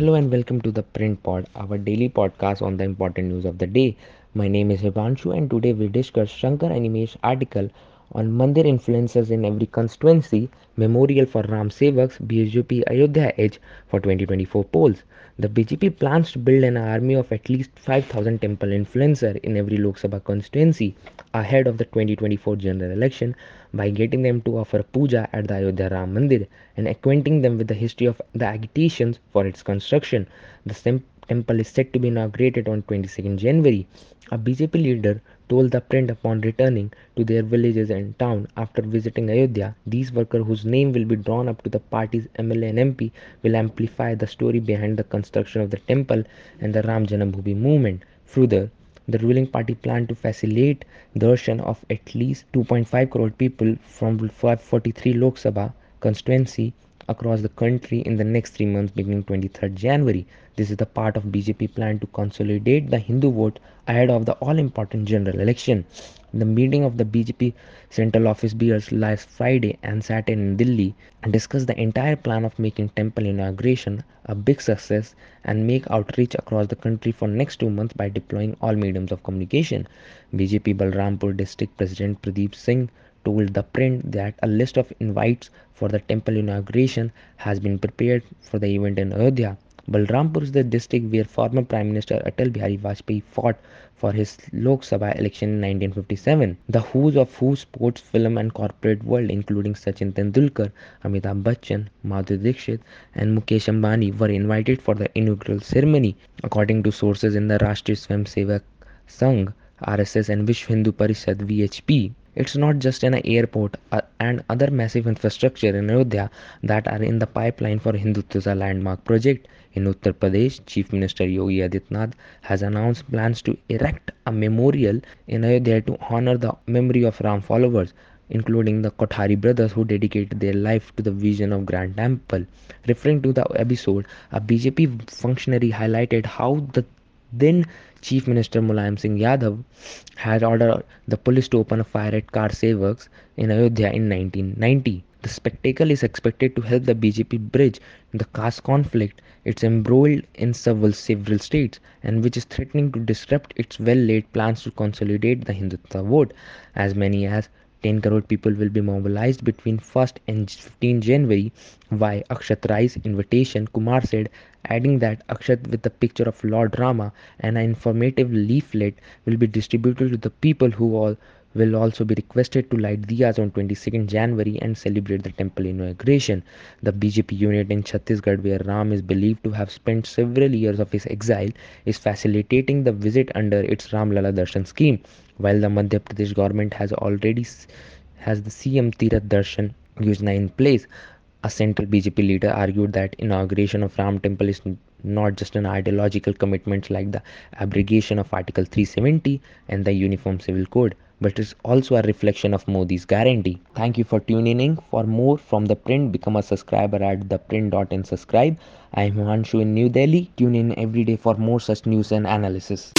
Hello and welcome to the Print Pod, our daily podcast on the important news of the day. My name is Himanshu and today we discuss Shanker Arnimesh article on Mandir influencers in every constituency, memorial for Ram Sevaks, BJP Ayodhya Edge for 2024 polls. The BJP plans to build an army of at least 5000 temple influencers in every Lok Sabha constituency ahead of the 2024 general election by getting them to offer puja at the Ayodhya Ram Mandir and acquainting them with the history of the agitations for its construction. The temple is set to be inaugurated on 22nd January. A BJP leader told the print upon returning to their villages and town after visiting Ayodhya, these workers whose name will be drawn up to the party's MLA and MP will amplify the story behind the construction of the temple and the Ram Janambhoomi movement. Further, the ruling party planned to facilitate the darshan of at least 2.5 crore people from 543 Lok Sabha constituency across the country in the next three months beginning 23rd January. This is the part of BJP plan to consolidate the Hindu vote ahead of the all-important general election. The meeting of the BJP Central Office bearers last Friday and Saturday in Delhi and discussed the entire plan of making temple inauguration a big success and make outreach across the country for next two months by deploying all mediums of communication. BJP Balrampur District President Pradeep Singh told the print that a list of invites for the temple inauguration has been prepared for the event in Ayodhya. Balrampur is the district where former Prime Minister Atal Bihari Vajpayee fought for his Lok Sabha election in 1957. The who's of who sports, film and corporate world including Sachin Tendulkar, Amitabh Bachchan, Madhuri Dixit and Mukesh Ambani were invited for the inaugural ceremony. According to sources in the Rashtriya Swayamsevak Sangh, RSS and Vishwa Hindu Parishad VHP, it's not just an airport uh, and other massive infrastructure in Ayodhya that are in the pipeline for Hindutva's landmark project. In Uttar Pradesh, Chief Minister Yogi Adityanath has announced plans to erect a memorial in Ayodhya to honor the memory of Ram followers including the Kothari brothers who dedicated their life to the vision of Grand Temple. Referring to the episode, a BJP functionary highlighted how the then Chief Minister Mulayam Singh Yadav had ordered the police to open a fire at kar sevaks in Ayodhya in 1990. The spectacle is expected to help the BJP bridge the caste conflict it's embroiled in several several states and which is threatening to disrupt its well-laid plans to consolidate the Hindutva vote. As many as 10 crore people will be mobilized between 1st and 15 January via Akshat Rai's invitation, Kumar said, adding that Akshat with the picture of Lord Rama and an informative leaflet will be distributed to the people who all will also be requested to light diyas on 22nd January and celebrate the temple inauguration. The BJP unit in Chhattisgarh, where Ram is believed to have spent several years of his exile, is facilitating the visit under its Ram Lala Darshan scheme, while the Madhya Pradesh government has already has the CM Tirath Darshan Yojana in place. A central BJP leader argued that inauguration of Ram temple is not just an ideological commitment like the abrogation of Article 370 and the Uniform Civil Code, but it's also a reflection of Modi's guarantee. Thank you for tuning in. For more from the print, become a subscriber at theprint.in subscribe. I am Himanshu in New Delhi. Tune in every day for more such news and analysis.